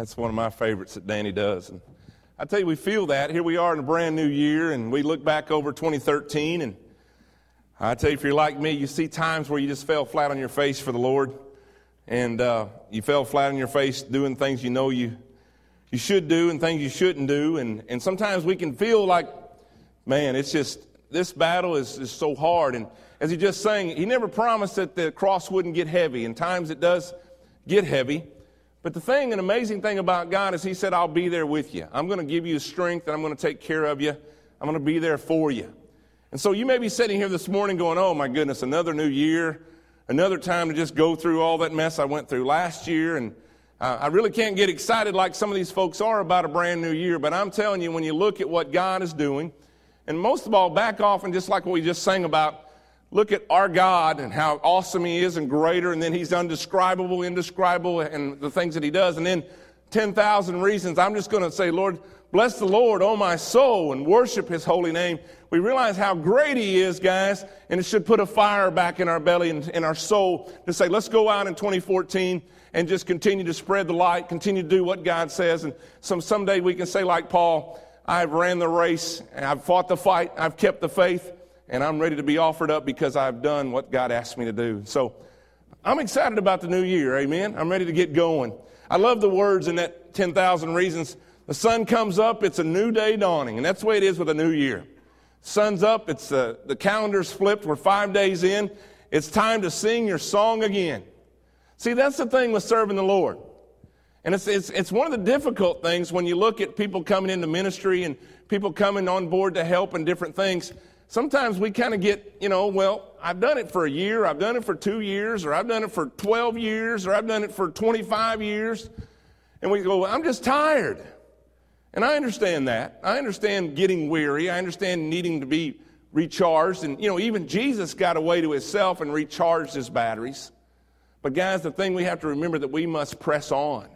That's one of my favorites that Danny does. And I tell you, we feel that. Here we are in a brand new year, and we look back over 2013, and I tell you, if you're like me, you see times where you just fell flat on your face for the Lord, and uh, you fell flat on your face doing things you know you you should do and things you shouldn't do, and and sometimes we can feel like, man, it's just this battle is, is so hard. And as he just saying, he never promised that the cross wouldn't get heavy. And times it does get heavy. But the thing, an amazing thing about God is He said, I'll be there with you. I'm going to give you strength and I'm going to take care of you. I'm going to be there for you. And so you may be sitting here this morning going, oh my goodness, another new year, another time to just go through all that mess I went through last year. And uh, I really can't get excited like some of these folks are about a brand new year. But I'm telling you, when you look at what God is doing, and most of all, back off and just like what we just sang about, look at our God and how awesome He is and greater, and then He's undescribable, indescribable, and the things that He does. And then 10,000 reasons. I'm just going to say, Lord, bless the Lord, oh my soul, and worship His holy name. We realize how great He is, guys, and it should put a fire back in our belly and in our soul to say, let's go out in 2014 and just continue to spread the light, continue to do what God says. And some, someday we can say, like Paul, I've ran the race, I've fought the fight, I've kept the faith and I'm ready to be offered up because I've done what God asked me to do. So I'm excited about the new year. Amen. I'm ready to get going. I love the words in that 10,000 reasons. The sun comes up, it's a new day dawning. And that's the way it is with a new year. Sun's up, it's uh, the calendar's flipped, we're five days in. It's time to sing your song again. See, that's the thing with serving the Lord. And it's, it's, it's one of the difficult things when you look at people coming into ministry and people coming on board to help and different things sometimes we kind of get, you know, well, I've done it for a year, I've done it for two years, or I've done it for 12 years, or I've done it for 25 years. And we go, well, I'm just tired. And I understand that. I understand getting weary. I understand needing to be recharged. And, you know, even Jesus got away to himself and recharged his batteries. But, guys, the thing we have to remember that we must press on.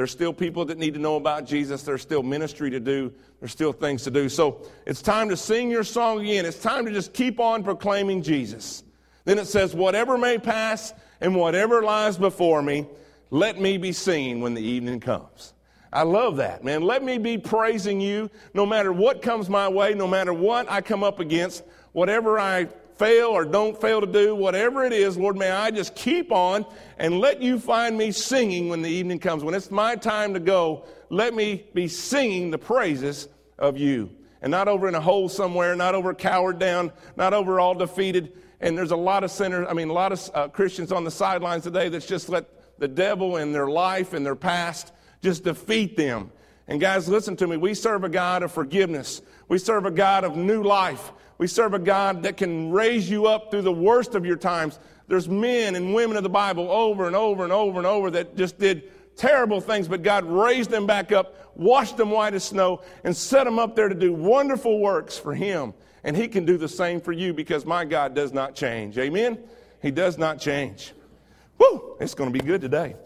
There's still people that need to know about Jesus. There's still ministry to do. There's still things to do. So it's time to sing your song again. It's time to just keep on proclaiming Jesus. Then it says, Whatever may pass and whatever lies before me, let me be singing when the evening comes. I love that, man. Let me be praising you no matter what comes my way, no matter what I come up against, whatever I fail or don't fail to do, whatever it is, Lord, may I just keep on and let you find me singing when the evening comes. When it's my time to go, let me be singing the praises of you. And not over in a hole somewhere, not over cowered down, not over all defeated. And there's a lot of sinners, I mean, a lot of uh, Christians on the sidelines today that's just let the devil and their life and their past just defeat them. And guys, listen to me. We serve a God of forgiveness. We serve a God of new life. We serve a God that can raise you up through the worst of your times. There's men and women of the Bible over and over and over and over that just did terrible things, but God raised them back up, washed them white as snow, and set them up there to do wonderful works for Him. And He can do the same for you because my God does not change. Amen? He does not change. Woo! It's going to be good today.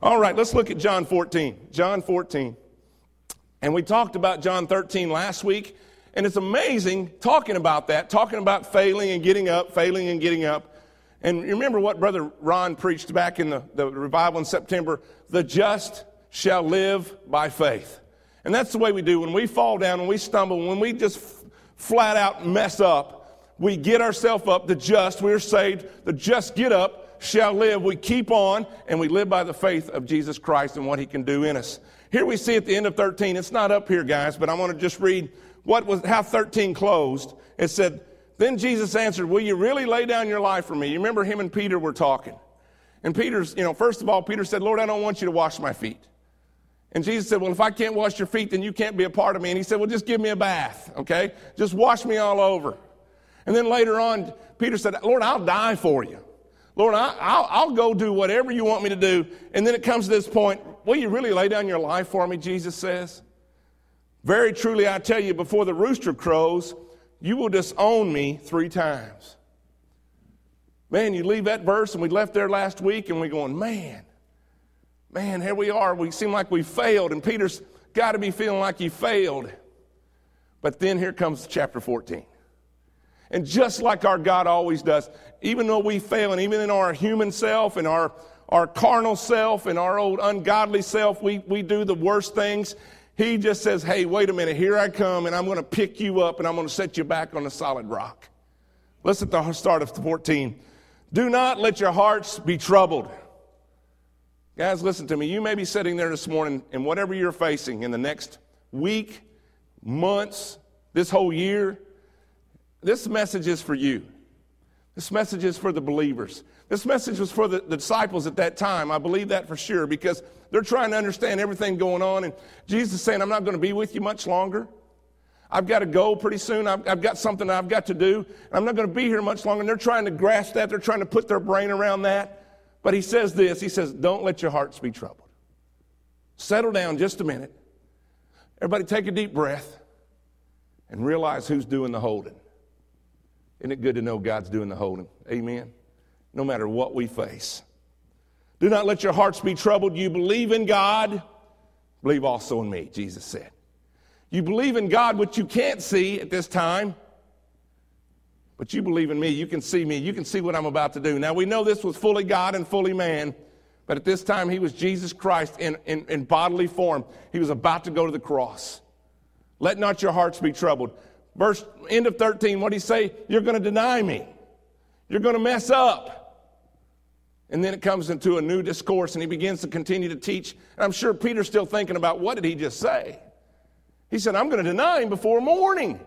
All right, let's look at John 14. John 14. And we talked about John 13 last week. And it's amazing talking about that, talking about failing and getting up, failing and getting up. And you remember what Brother Ron preached back in the, the revival in September? The just shall live by faith. And that's the way we do. When we fall down, when we stumble, when we just f- flat out mess up, we get ourselves up. The just, we're saved. The just get up, shall live. We keep on, and we live by the faith of Jesus Christ and what he can do in us. Here we see at the end of 13, it's not up here, guys, but I want to just read what was how 13 closed. It said, Then Jesus answered, Will you really lay down your life for me? You remember him and Peter were talking. And Peter's, you know, first of all, Peter said, Lord, I don't want you to wash my feet. And Jesus said, Well, if I can't wash your feet, then you can't be a part of me. And he said, Well, just give me a bath, okay? Just wash me all over. And then later on, Peter said, Lord, I'll die for you. Lord, I, will go do whatever you want me to do. And then it comes to this point, will you really lay down your life for me, Jesus says? Very truly, I tell you, before the rooster crows, you will disown me three times. Man, you leave that verse, and we left there last week, and we're going, man, man, here we are. We seem like we failed, and Peter's got to be feeling like he failed. But then here comes chapter 14. And just like our God always does, even though we fail, and even in our human self and our, our carnal self and our old ungodly self, we, we do the worst things. He just says, Hey, wait a minute, here I come, and I'm going to pick you up and I'm going to set you back on the solid rock. Listen to the start of 14. Do not let your hearts be troubled. Guys, listen to me. You may be sitting there this morning, and whatever you're facing in the next week, months, this whole year, this message is for you. This message is for the believers. This message was for the, the, disciples at that time. I believe that for sure because they're trying to understand everything going on. And Jesus is saying, I'm not going to be with you much longer. I've got to go pretty soon. I've, I've got something I've got to do. I'm not going to be here much longer. And they're trying to grasp that. They're trying to put their brain around that. But he says this He says, Don't let your hearts be troubled. Settle down just a minute. Everybody take a deep breath and realize who's doing the holding. Isn't it good to know God's doing the holding? Amen. No matter what we face. Do not let your hearts be troubled. You believe in God, believe also in me, Jesus said. You believe in God, which you can't see at this time, but you believe in me. You can see me. You can see what I'm about to do. Now, we know this was fully God and fully man, but at this time, he was Jesus Christ in, in, in bodily form. He was about to go to the cross. Let not your hearts be troubled. Verse end of 13, what did he say? You're going to deny me. You're going to mess up. And then it comes into a new discourse and he begins to continue to teach. And I'm sure Peter's still thinking about what did he just say? He said, I'm going to deny him before morning.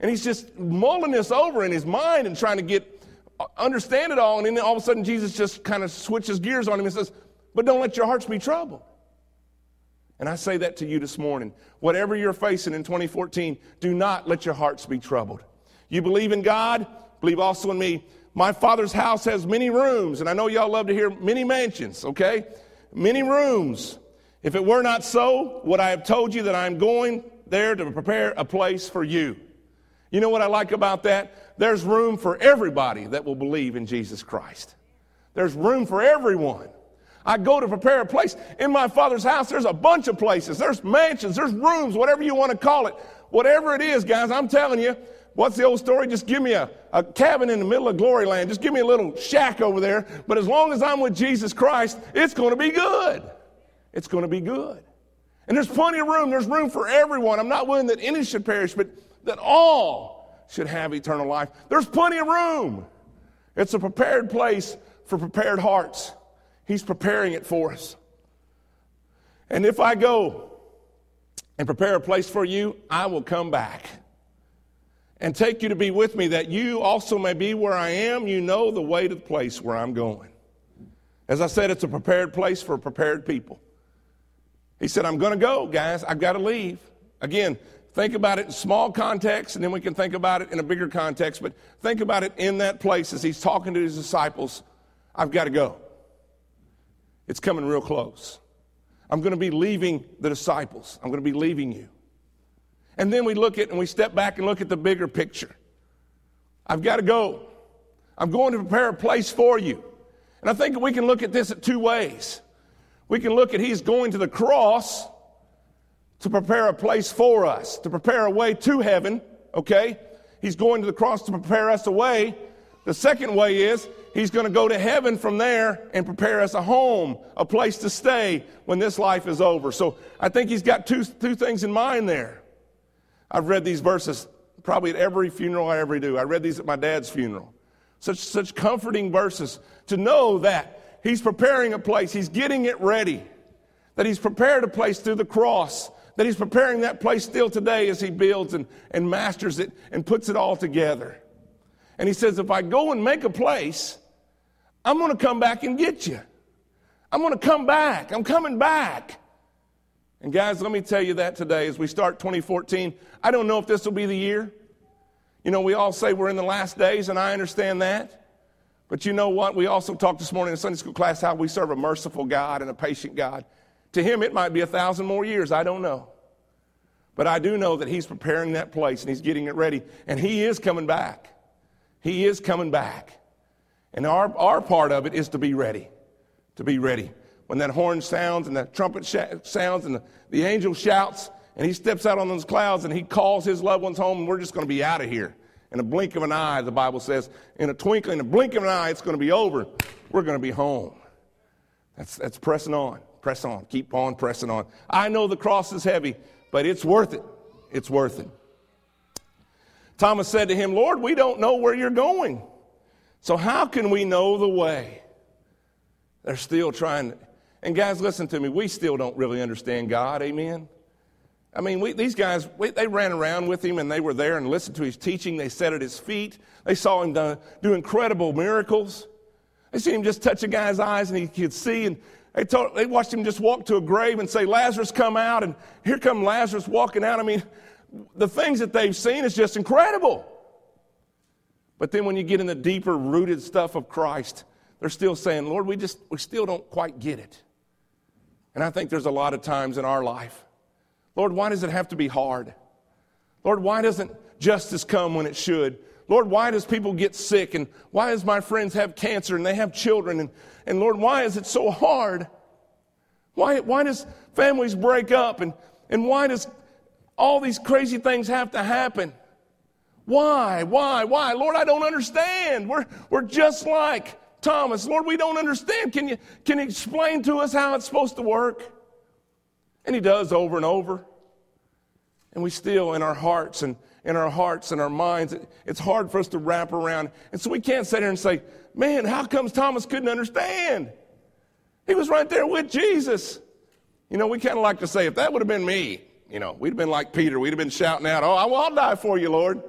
And he's just mulling this over in his mind and trying to get uh, understand it all. And then all of a sudden Jesus just kind of switches gears on him and says, But don't let your hearts be troubled. And I say that to you this morning. Whatever you're facing in 2014, do not let your hearts be troubled. You believe in God, believe also in me. My father's house has many rooms, and I know y'all love to hear many mansions, okay? Many rooms. If it were not so, would I have told you that I'm going there to prepare a place for you? You know what I like about that? There's room for everybody that will believe in Jesus Christ. There's room for everyone. I go to prepare a place. In my father's house, there's a bunch of places. There's mansions, there's rooms, whatever you want to call it. Whatever it is, guys, I'm telling you, what's the old story? Just give me a, a cabin in the middle of glory land. Just give me a little shack over there. But as long as I'm with Jesus Christ, it's going to be good. It's going to be good. And there's plenty of room. There's room for everyone. I'm not willing that any should perish, but that all should have eternal life. There's plenty of room. It's a prepared place for prepared hearts. He's preparing it for us. And if I go and prepare a place for you, I will come back and take you to be with me, that you also may be where I am. You know the way to the place where I'm going. As I said, it's a prepared place for prepared people. He said, I'm going to go, guys. I've got to leave. Again, think about it in small context, and then we can think about it in a bigger context. But think about it in that place as he's talking to his disciples. I've got to go. It's coming real close. I'm going to be leaving the disciples. I'm going to be leaving you. And then we look at and we step back and look at the bigger picture. I've got to go. I'm going to prepare a place for you. And I think we can look at this at two ways. We can look at He's going to the cross to prepare a place for us, to prepare a way to heaven, okay? He's going to the cross to prepare us a way. The second way is He's going to go to heaven from there and prepare us a home, a place to stay when this life is over. So I think he's got two, two things in mind there. I've read these verses probably at every funeral I ever do. I read these at my dad's funeral. Such, such comforting verses to know that he's preparing a place, he's getting it ready, that he's prepared a place through the cross, that he's preparing that place still today as he builds and, and masters it and puts it all together. And he says, if I go and make a place, I'm going to come back and get you. I'm going to come back. I'm coming back. And guys, let me tell you that today as we start 2014. I don't know if this will be the year. You know, we all say we're in the last days, and I understand that. But you know what? We also talked this morning in Sunday school class how we serve a merciful God and a patient God. To him, it might be a thousand more years. I don't know. But I do know that he's preparing that place and he's getting it ready. And he is coming back. He is coming back. And our, our part of it is to be ready. To be ready. When that horn sounds and that trumpet sh- sounds and the, the angel shouts and he steps out on those clouds and he calls his loved ones home and we're just going to be out of here. In a blink of an eye, the Bible says, in a twinkling, in a blink of an eye, it's going to be over. We're going to be home. That's, that's pressing on. Press on. Keep on pressing on. I know the cross is heavy, but it's worth it. It's worth it. Thomas said to him, Lord, we don't know where you're going. So how can we know the way? They're still trying to. And guys, listen to me. We still don't really understand God. Amen. I mean, we, these guys, we, they ran around with him and they were there and listened to his teaching. They sat at his feet. They saw him do, do incredible miracles. They seen him just touch a guy's eyes and he could see. And they, told, they watched him just walk to a grave and say, Lazarus, come out. And here come Lazarus walking out. I mean, the things that they've seen is just incredible. But then when you get in the deeper rooted stuff of Christ, they're still saying, Lord, we just, we still don't quite get it. And I think there's a lot of times in our life Lord, why does it have to be hard? Lord, why doesn't justice come when it should? Lord, why does people get sick? And why does my friends have cancer and they have children? And, and Lord, why is it so hard? Why, why does families break up? And, and why does all these crazy things have to happen? Why? Why? Why? Lord, I don't understand. We're, we're just like Thomas. Lord, we don't understand. Can you, can you explain to us how it's supposed to work? And he does over and over. And we still, in our hearts and in our hearts and our minds, it, it's hard for us to wrap around. And so we can't sit here and say, man, how comes Thomas couldn't understand? He was right there with Jesus. You know, we kind of like to say, if that would have been me, you know, we'd have been like Peter. We'd have been shouting out, oh, well, I'll die for you, Lord.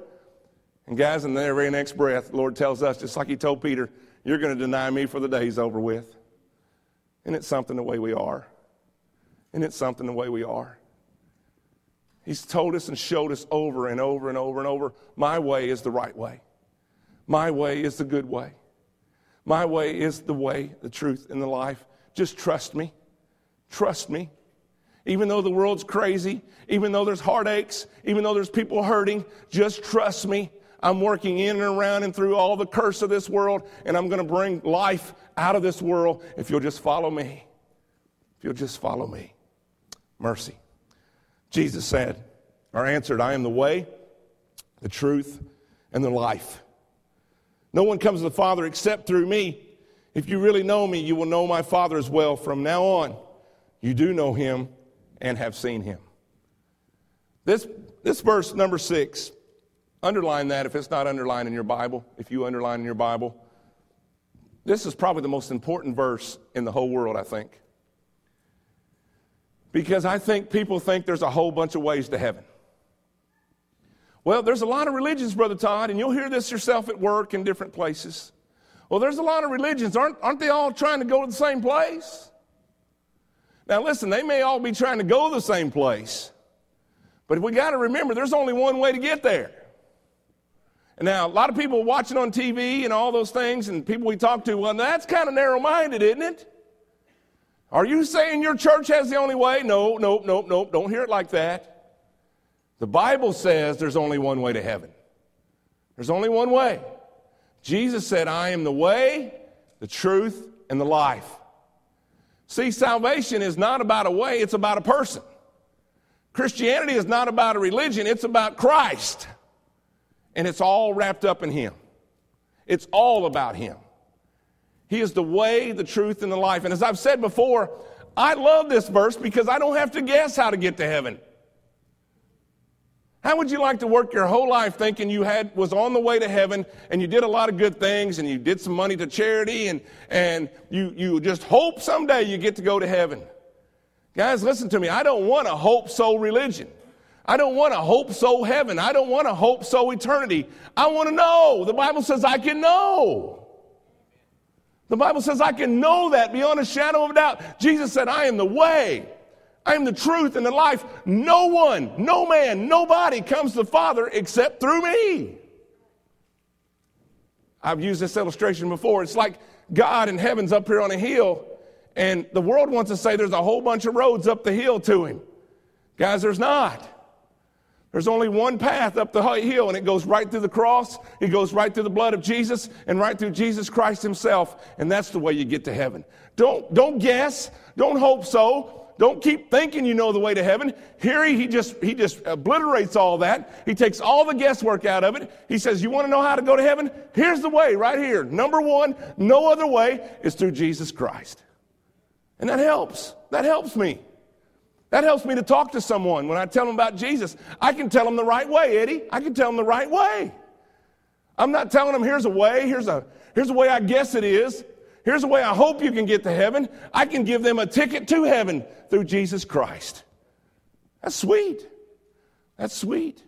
And guys, in the very next breath, Lord tells us, just like he told Peter, you're going to deny me for the day's over with. And it's something the way we are. And it's something the way we are? He's told us and showed us over and over and over and over my way is the right way. My way is the good way. My way is the way, the truth, and the life. Just trust me. Trust me. Even though the world's crazy, even though there's heartaches, even though there's people hurting, just trust me. I'm working in and around and through all the curse of this world, and I'm going to bring life out of this world if you'll just follow me. If you'll just follow me mercy. Jesus said, or answered, I am the way, the truth, and the life. No one comes to the Father except through me. If you really know me, you will know my Father as well. From now on, you do know him and have seen him. This, this verse, number six, underline that if it's not underlined in your Bible, if you underline in your Bible. This is probably the most important verse in the whole world, I think. Because I think people think there's a whole bunch of ways to heaven. Well, there's a lot of religions, Brother Todd, and you'll hear this yourself at work in different places. Well, there's a lot of religions. Aren't, aren't they all trying to go to the same place? Now, listen, they may all be trying to go the same place, but we got to remember there's only one way to get there. And now, a lot of people watching on TV and all those things, and people we talk to, well, that's kind of narrow minded, isn't it? Are you saying your church has the only way? No, nope, nope, nope. Don't hear it like that. The Bible says there's only one way to heaven. There's only one way. Jesus said, I am the way, the truth, and the life. See, salvation is not about a way, it's about a person. Christianity is not about a religion, it's about Christ. And it's all wrapped up in Him. It's all about Him. He is the way, the truth, and the life. And as I've said before, I love this verse because I don't have to guess how to get to heaven. How would you like to work your whole life thinking you had was on the way to heaven and you did a lot of good things and you did some money to charity and, and you, you just hope someday you get to go to heaven? Guys, listen to me. I don't want a hope so religion. I don't want a hope so heaven. I don't want a hope so eternity. I want to know. The Bible says I can know. The Bible says I can know that beyond a shadow of a doubt. Jesus said, I am the way, I am the truth and the life. No one, no man, nobody comes to the Father except through me. I've used this illustration before. It's like God in heaven's up here on a hill, and the world wants to say there's a whole bunch of roads up the hill to him. Guys, there's not. There's only one path up the hill, and it goes right through the cross. It goes right through the blood of Jesus and right through Jesus Christ Himself. And that's the way you get to heaven. Don't, don't guess. Don't hope so. Don't keep thinking you know the way to heaven. Here he, he just he just obliterates all that. He takes all the guesswork out of it. He says, "You want to know how to go to heaven? Here's the way right here. Number 1, no other way is through Jesus Christ. And that helps. That helps me. That helps me to talk to someone when I tell them about Jesus. I can tell them the right way, Eddie. I can tell them the right way. I'm not telling them here's a way, here's a here's a way I guess it is. Here's a way I hope you can get to heaven. I can give them a ticket to heaven through Jesus Christ. That's sweet. That's sweet.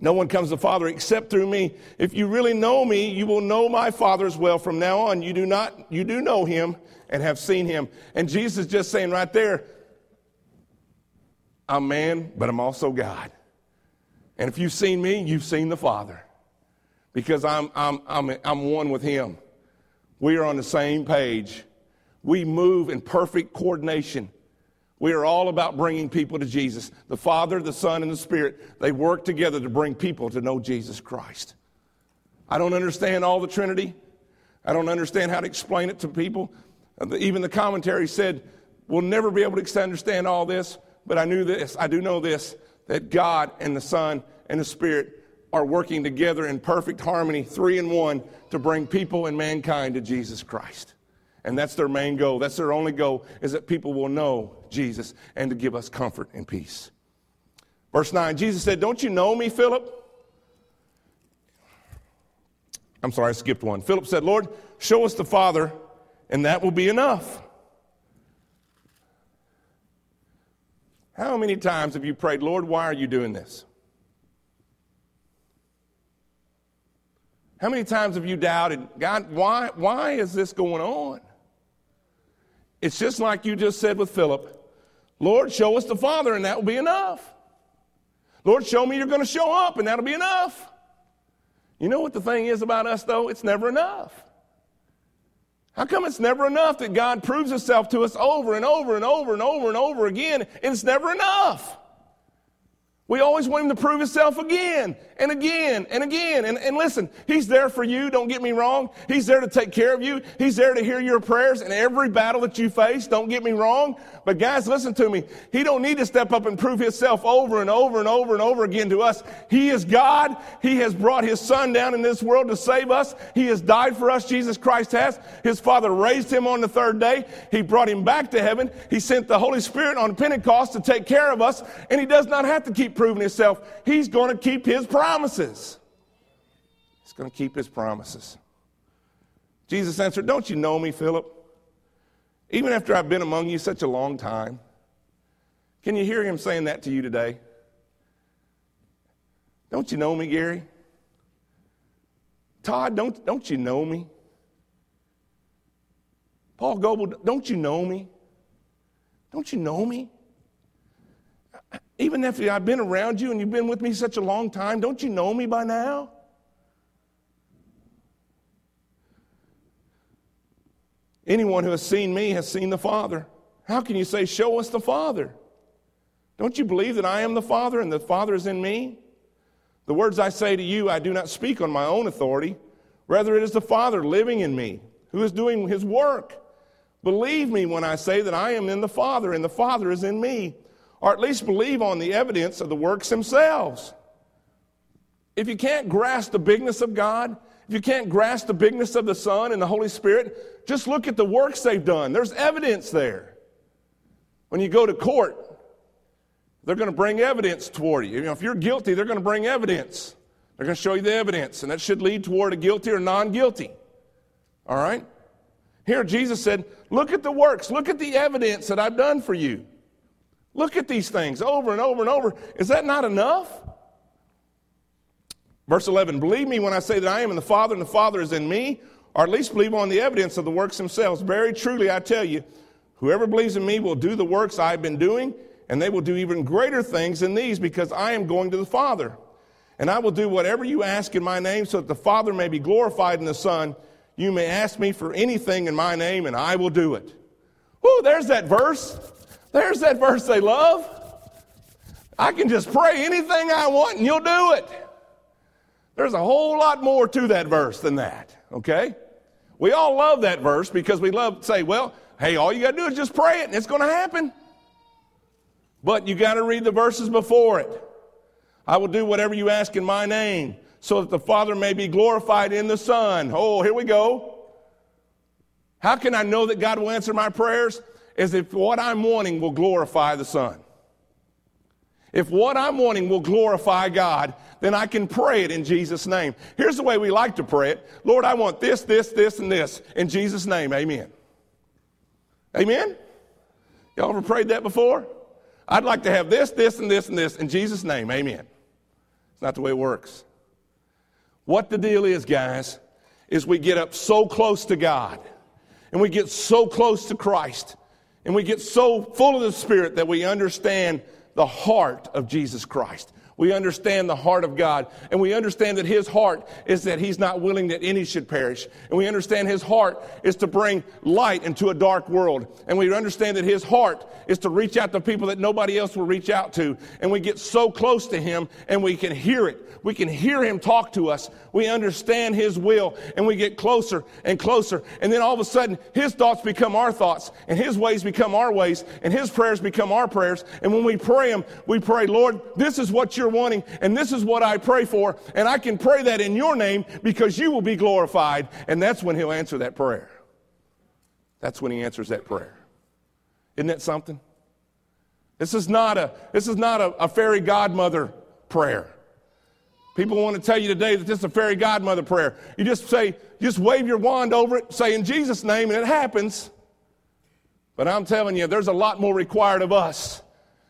No one comes to the Father except through me. If you really know me, you will know my Father as well. From now on, you do not, you do know him and have seen him. And Jesus just saying right there, I'm man, but I'm also God. And if you've seen me, you've seen the Father. Because I'm, I'm, I'm, I'm one with him. We are on the same page. We move in perfect coordination. We are all about bringing people to Jesus. The Father, the Son, and the Spirit, they work together to bring people to know Jesus Christ. I don't understand all the Trinity. I don't understand how to explain it to people. Uh, even the commentary said, we'll never be able to understand all this, but I knew this, I do know this, that God and the Son and the Spirit are working together in perfect harmony, three in one, to bring people and mankind to Jesus Christ. And that's their main goal. That's their only goal, is that people will know Jesus and to give us comfort and peace. Verse 9, Jesus said, Don't you know me, Philip? I'm sorry, I skipped one. Philip said, Lord, show us the Father, and that will be enough. How many times have you prayed, Lord, why are you doing this? How many times have you doubted, God, why, why is this going on? It's just like you just said with Philip Lord, show us the Father, and that will be enough. Lord, show me you're going to show up, and that'll be enough. You know what the thing is about us, though? It's never enough. How come it's never enough that God proves himself to us over and over and over and over and over again, and it's never enough? We always want him to prove himself again and again and again. And, and listen, he's there for you, don't get me wrong. He's there to take care of you. He's there to hear your prayers in every battle that you face, don't get me wrong. But guys, listen to me. He don't need to step up and prove himself over and over and over and over again to us. He is God. He has brought his son down in this world to save us. He has died for us, Jesus Christ has. His father raised him on the third day. He brought him back to heaven. He sent the Holy Spirit on Pentecost to take care of us, and he does not have to keep proving himself. He's going to keep his promises. He's going to keep his promises. Jesus answered, Don't you know me, Philip? Even after I've been among you such a long time. Can you hear him saying that to you today? Don't you know me, Gary? Todd, don't, don't you know me? Paul Goebel, don't you know me? Don't you know me? Even if I've been around you and you've been with me such a long time, don't you know me by now? Anyone who has seen me has seen the Father. How can you say, Show us the Father? Don't you believe that I am the Father and the Father is in me? The words I say to you, I do not speak on my own authority. Rather, it is the Father living in me who is doing his work. Believe me when I say that I am in the Father and the Father is in me or at least believe on the evidence of the works themselves. If you can't grasp the bigness of God, if you can't grasp the bigness of the Son and the Holy Spirit, just look at the works they've done. There's evidence there. When you go to court, they're going to bring evidence toward you. you know, if you're guilty, they're going to bring evidence. They're going to show you the evidence, and that should lead toward a guilty or non guilty. All right? Here, Jesus said, Look at the works, look at the evidence that I've done for you. Look at these things over and over and over. Is that not enough? Verse 11 Believe me when I say that I am in the Father and the Father is in me, or at least believe on the evidence of the works themselves. Very truly, I tell you, whoever believes in me will do the works I've been doing, and they will do even greater things than these because I am going to the Father. And I will do whatever you ask in my name so that the Father may be glorified in the Son. You may ask me for anything in my name, and I will do it. Whoo, there's that verse. There's that verse they love. I can just pray anything I want and you'll do it. There's a whole lot more to that verse than that, okay? We all love that verse because we love to say, well, hey, all you got to do is just pray it and it's going to happen. But you got to read the verses before it. I will do whatever you ask in my name so that the Father may be glorified in the Son. Oh, here we go. How can I know that God will answer my prayers? Is if what I'm wanting will glorify the Son. If what I'm wanting will glorify God, then I can pray it in Jesus' name. Here's the way we like to pray it Lord, I want this, this, this, and this. In Jesus' name, amen. Amen? Y'all ever prayed that before? I'd like to have this, this, and this, and this. In Jesus' name, amen. It's not the way it works. What the deal is, guys, is we get up so close to God and we get so close to Christ and we get so full of the Spirit that we understand the heart of Jesus Christ. We understand the heart of God. And we understand that His heart is that He's not willing that any should perish. And we understand His heart is to bring light into a dark world. And we understand that His heart is to reach out to people that nobody else will reach out to. And we get so close to Him and we can hear it. We can hear Him talk to us. We understand His will and we get closer and closer. And then all of a sudden, His thoughts become our thoughts and His ways become our ways and His prayers become our prayers. And when we pray Him, we pray, Lord, this is what you're you're wanting, and this is what I pray for, and I can pray that in your name because you will be glorified. And that's when he'll answer that prayer. That's when he answers that prayer. Isn't that something? This is not a, this is not a, a fairy godmother prayer. People want to tell you today that this is a fairy godmother prayer. You just say, just wave your wand over it, say in Jesus' name, and it happens. But I'm telling you, there's a lot more required of us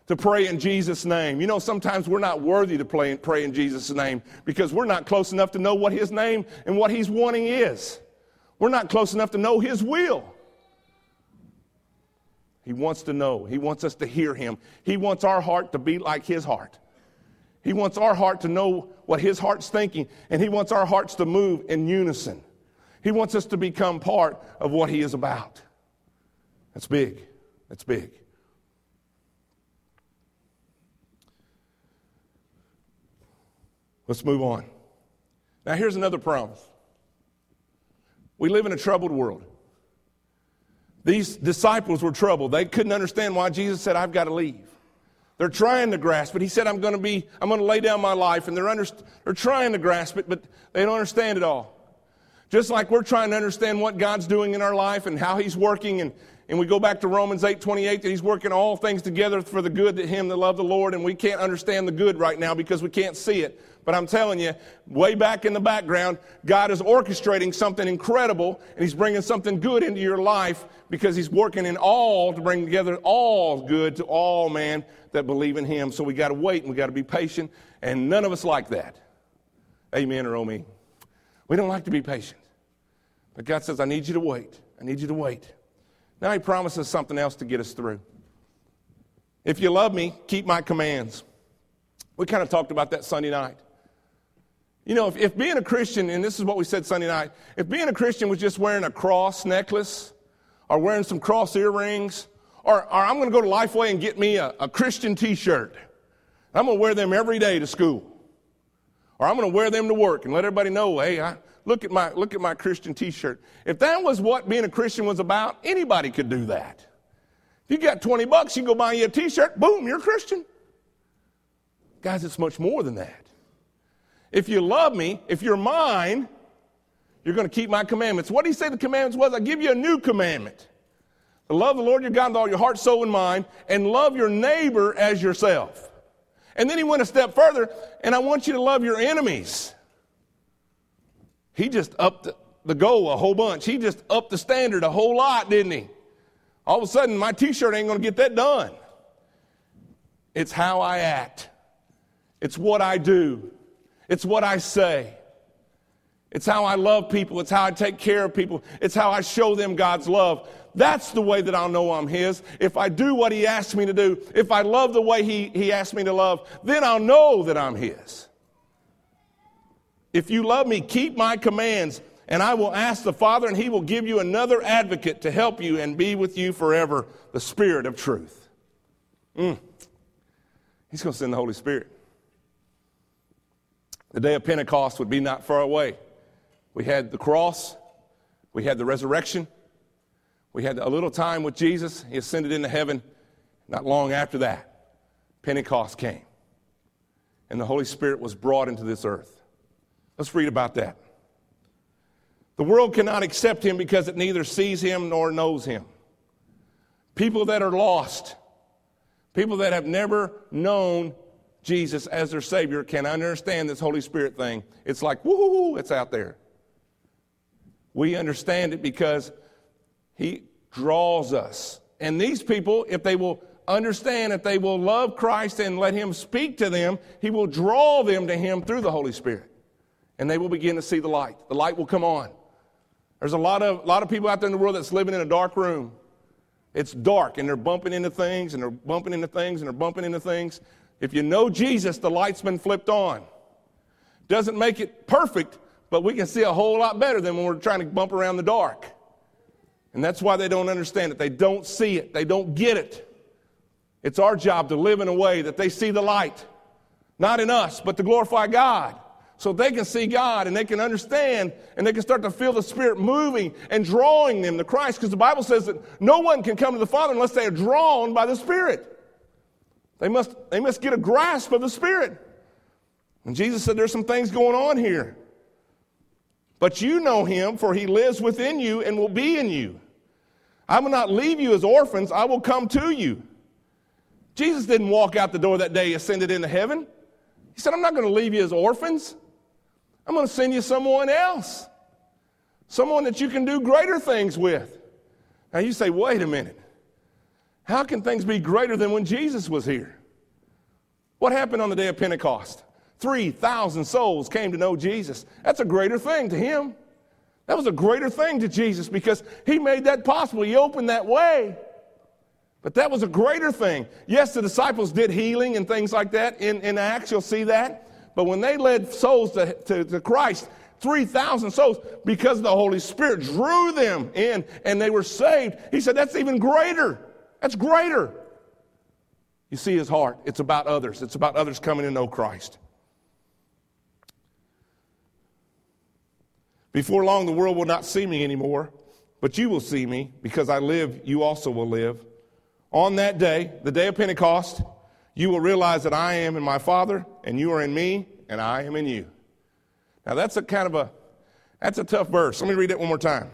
to pray in Jesus' name. You know, sometimes we're not worthy to pray, pray in Jesus' name because we're not close enough to know what His name and what He's wanting is. We're not close enough to know His will. He wants to know. He wants us to hear Him. He wants our heart to be like His heart. He wants our heart to know what His heart's thinking, and He wants our hearts to move in unison. He wants us to become part of what He is about. That's big. That's big. Let's move on. Now, here's another promise. We live in a troubled world. These disciples were troubled. They couldn't understand why Jesus said, I've got to leave. They're trying to grasp it. He said, I'm going to be, I'm going to lay down my life. And they're, under, they're trying to grasp it, but they don't understand it all. Just like we're trying to understand what God's doing in our life and how He's working. And, and we go back to Romans 8 28 that He's working all things together for the good to Him that love the Lord. And we can't understand the good right now because we can't see it. But I'm telling you, way back in the background, God is orchestrating something incredible and He's bringing something good into your life because He's working in all to bring together all good to all man that believe in Him. So we got to wait and we got to be patient, and none of us like that. Amen or oh me. We don't like to be patient. But God says, I need you to wait. I need you to wait. Now He promises something else to get us through. If you love me, keep my commands. We kind of talked about that Sunday night. You know, if, if being a Christian, and this is what we said Sunday night, if being a Christian was just wearing a cross necklace or wearing some cross earrings, or, or I'm going to go to Lifeway and get me a, a Christian t shirt, I'm going to wear them every day to school. Or I'm going to wear them to work and let everybody know, hey, I, look, at my, look at my Christian t shirt. If that was what being a Christian was about, anybody could do that. If you got 20 bucks, you go buy you a t shirt, boom, you're a Christian. Guys, it's much more than that. If you love me, if you're mine, you're going to keep my commandments. What did he say the commandments was? I give you a new commandment. To love the Lord your God with all your heart, soul, and mind, and love your neighbor as yourself. And then he went a step further, and I want you to love your enemies. He just upped the goal a whole bunch. He just upped the standard a whole lot, didn't he? All of a sudden, my t shirt ain't going to get that done. It's how I act, it's what I do. It's what I say. It's how I love people. It's how I take care of people. It's how I show them God's love. That's the way that I'll know I'm His. If I do what He asks me to do, if I love the way He, he asked me to love, then I'll know that I'm His. If you love me, keep my commands, and I will ask the Father, and He will give you another advocate to help you and be with you forever the Spirit of truth. Mm. He's going to send the Holy Spirit. The day of Pentecost would be not far away. We had the cross, we had the resurrection, we had a little time with Jesus. He ascended into heaven. Not long after that, Pentecost came, and the Holy Spirit was brought into this earth. Let's read about that. The world cannot accept him because it neither sees him nor knows him. People that are lost, people that have never known Jesus as their Savior can understand this Holy Spirit thing. It's like, woo, it's out there. We understand it because He draws us. And these people, if they will understand, if they will love Christ and let Him speak to them, He will draw them to Him through the Holy Spirit. And they will begin to see the light. The light will come on. There's a lot of, lot of people out there in the world that's living in a dark room. It's dark and they're bumping into things and they're bumping into things and they're bumping into things. If you know Jesus, the light's been flipped on. Doesn't make it perfect, but we can see a whole lot better than when we're trying to bump around the dark. And that's why they don't understand it. They don't see it, they don't get it. It's our job to live in a way that they see the light, not in us, but to glorify God. So they can see God and they can understand and they can start to feel the Spirit moving and drawing them to Christ because the Bible says that no one can come to the Father unless they are drawn by the Spirit. They must, they must get a grasp of the Spirit. And Jesus said, There's some things going on here. But you know him, for he lives within you and will be in you. I will not leave you as orphans, I will come to you. Jesus didn't walk out the door that day, ascended into heaven. He said, I'm not going to leave you as orphans. I'm going to send you someone else, someone that you can do greater things with. Now you say, wait a minute. How can things be greater than when Jesus was here? What happened on the day of Pentecost? 3,000 souls came to know Jesus. That's a greater thing to him. That was a greater thing to Jesus because he made that possible. He opened that way. But that was a greater thing. Yes, the disciples did healing and things like that in, in Acts, you'll see that. But when they led souls to, to, to Christ, 3,000 souls, because the Holy Spirit drew them in and they were saved, he said, that's even greater. That's greater. You see his heart. It's about others, it's about others coming to know Christ. Before long, the world will not see me anymore, but you will see me. Because I live, you also will live. On that day, the day of Pentecost, you will realize that I am in my Father, and you are in me, and I am in you. Now that's a kind of a that's a tough verse. Let me read it one more time.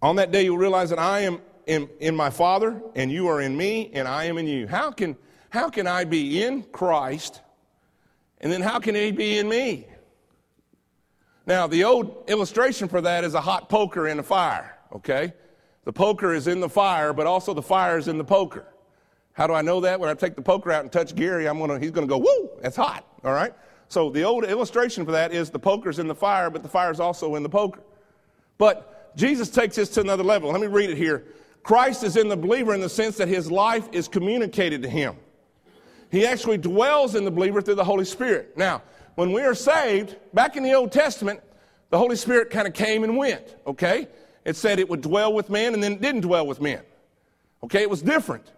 On that day you'll realize that I am in, in my Father, and you are in me, and I am in you. How can how can I be in Christ, and then how can he be in me? Now, the old illustration for that is a hot poker in a fire, okay? The poker is in the fire, but also the fire is in the poker. How do I know that? When I take the poker out and touch Gary, I'm gonna, he's going to go, woo, that's hot, all right? So the old illustration for that is the poker's in the fire, but the fire's also in the poker. But Jesus takes this to another level. Let me read it here. Christ is in the believer in the sense that his life is communicated to him. He actually dwells in the believer through the Holy Spirit. Now, when we are saved, back in the Old Testament, the Holy Spirit kind of came and went, okay? It said it would dwell with men and then it didn't dwell with men. Okay, it was different.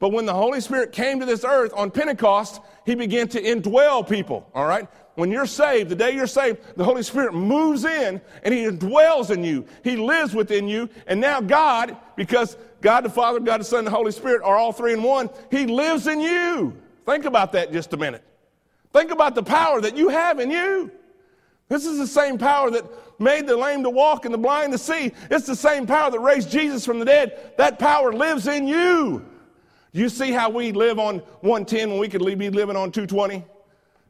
But when the Holy Spirit came to this earth on Pentecost, He began to indwell people, all right? When you're saved, the day you're saved, the Holy Spirit moves in and He dwells in you. He lives within you. And now God, because God the Father, God the Son, and the Holy Spirit are all three in one, He lives in you. Think about that just a minute. Think about the power that you have in you. This is the same power that made the lame to walk and the blind to see. It's the same power that raised Jesus from the dead. That power lives in you. You see how we live on 110 when we could be living on 220?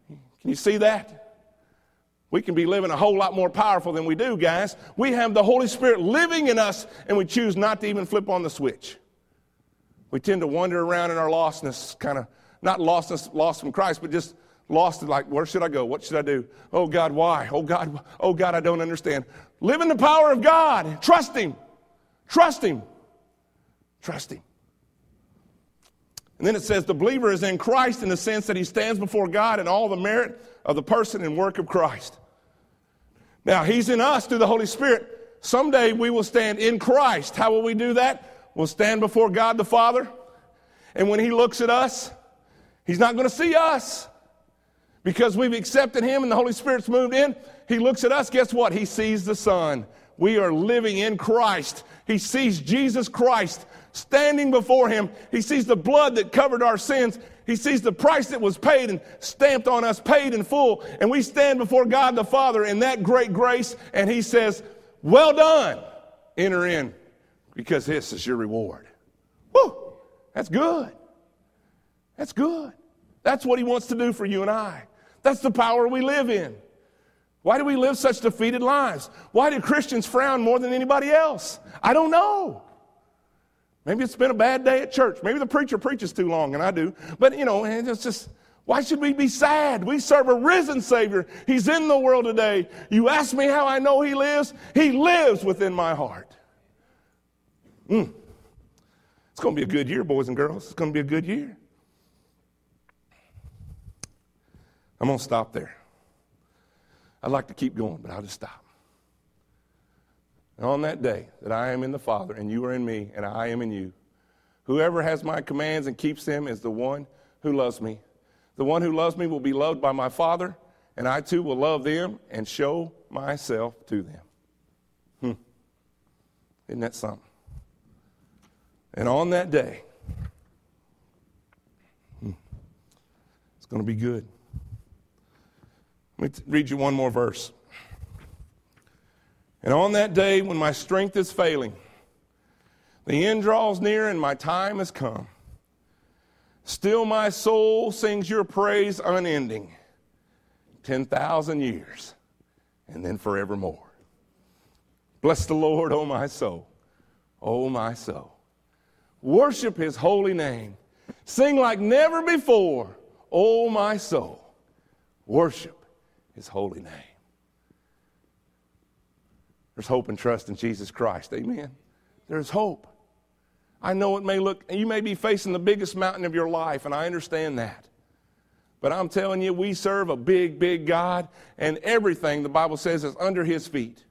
Can you see that? We can be living a whole lot more powerful than we do, guys. We have the Holy Spirit living in us, and we choose not to even flip on the switch. We tend to wander around in our lostness, kind of not lostness, lost from Christ, but just lost like where should i go what should i do oh god why oh god oh god i don't understand live in the power of god trust him trust him trust him and then it says the believer is in christ in the sense that he stands before god in all the merit of the person and work of christ now he's in us through the holy spirit someday we will stand in christ how will we do that we'll stand before god the father and when he looks at us he's not going to see us because we've accepted Him and the Holy Spirit's moved in, He looks at us, guess what? He sees the Son. We are living in Christ. He sees Jesus Christ standing before him. He sees the blood that covered our sins. He sees the price that was paid and stamped on us, paid in full. And we stand before God the Father in that great grace, and he says, Well done. Enter in because this is your reward. Woo! That's good. That's good. That's what he wants to do for you and I. That's the power we live in. Why do we live such defeated lives? Why do Christians frown more than anybody else? I don't know. Maybe it's been a bad day at church. Maybe the preacher preaches too long, and I do. But, you know, it's just, why should we be sad? We serve a risen Savior. He's in the world today. You ask me how I know He lives? He lives within my heart. Mm. It's going to be a good year, boys and girls. It's going to be a good year. I'm going to stop there. I'd like to keep going, but I'll just stop. And on that day that I am in the Father, and you are in me, and I am in you, whoever has my commands and keeps them is the one who loves me. The one who loves me will be loved by my Father, and I too will love them and show myself to them. Hmm. Isn't that something? And on that day, hmm, it's going to be good. Let me read you one more verse. And on that day when my strength is failing, the end draws near and my time has come. Still my soul sings your praise unending. 10,000 years and then forevermore. Bless the Lord, O oh my soul. O oh my soul. Worship his holy name. Sing like never before, O oh my soul. Worship his holy name. There's hope and trust in Jesus Christ. Amen. There's hope. I know it may look, you may be facing the biggest mountain of your life, and I understand that. But I'm telling you, we serve a big, big God, and everything, the Bible says, is under his feet.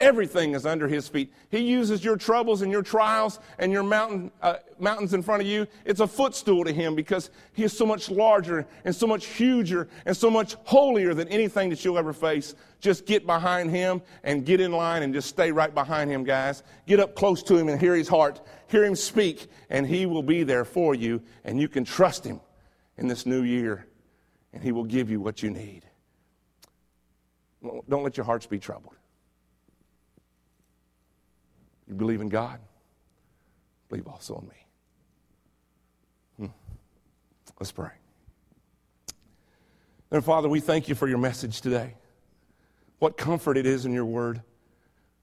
Everything is under his feet. He uses your troubles and your trials and your mountain, uh, mountains in front of you. It's a footstool to him because he is so much larger and so much huger and so much holier than anything that you'll ever face. Just get behind him and get in line and just stay right behind him, guys. Get up close to him and hear his heart. Hear him speak, and he will be there for you, and you can trust him in this new year, and he will give you what you need. Don't let your hearts be troubled. You believe in God? Believe also in me. Hmm. Let's pray. And Father, we thank you for your message today. What comfort it is in your word.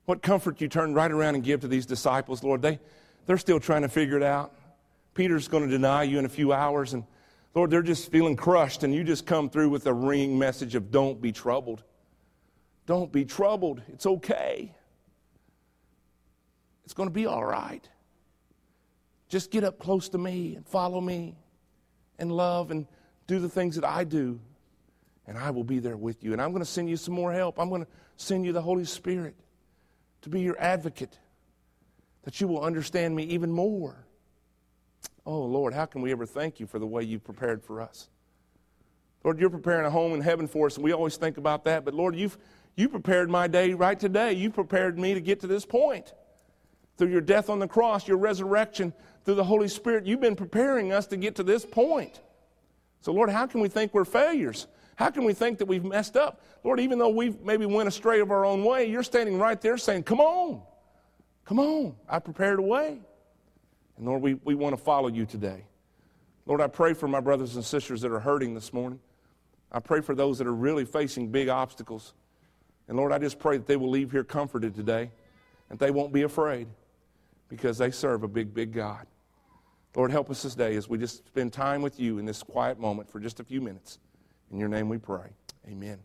What comfort you turn right around and give to these disciples, Lord. They, they're still trying to figure it out. Peter's going to deny you in a few hours, and Lord, they're just feeling crushed, and you just come through with a ringing message of don't be troubled. Don't be troubled. It's okay. It's going to be all right. Just get up close to me and follow me and love and do the things that I do. And I will be there with you. And I'm going to send you some more help. I'm going to send you the Holy Spirit to be your advocate, that you will understand me even more. Oh, Lord, how can we ever thank you for the way you've prepared for us? Lord, you're preparing a home in heaven for us, and we always think about that. But Lord, you've you prepared my day right today. You prepared me to get to this point through your death on the cross, your resurrection, through the Holy Spirit, you've been preparing us to get to this point. So, Lord, how can we think we're failures? How can we think that we've messed up? Lord, even though we've maybe went astray of our own way, you're standing right there saying, Come on, come on, I prepared a way. And Lord, we, we want to follow you today. Lord, I pray for my brothers and sisters that are hurting this morning. I pray for those that are really facing big obstacles. And Lord, I just pray that they will leave here comforted today and they won't be afraid because they serve a big, big God. Lord, help us this day as we just spend time with you in this quiet moment for just a few minutes. In your name we pray. Amen.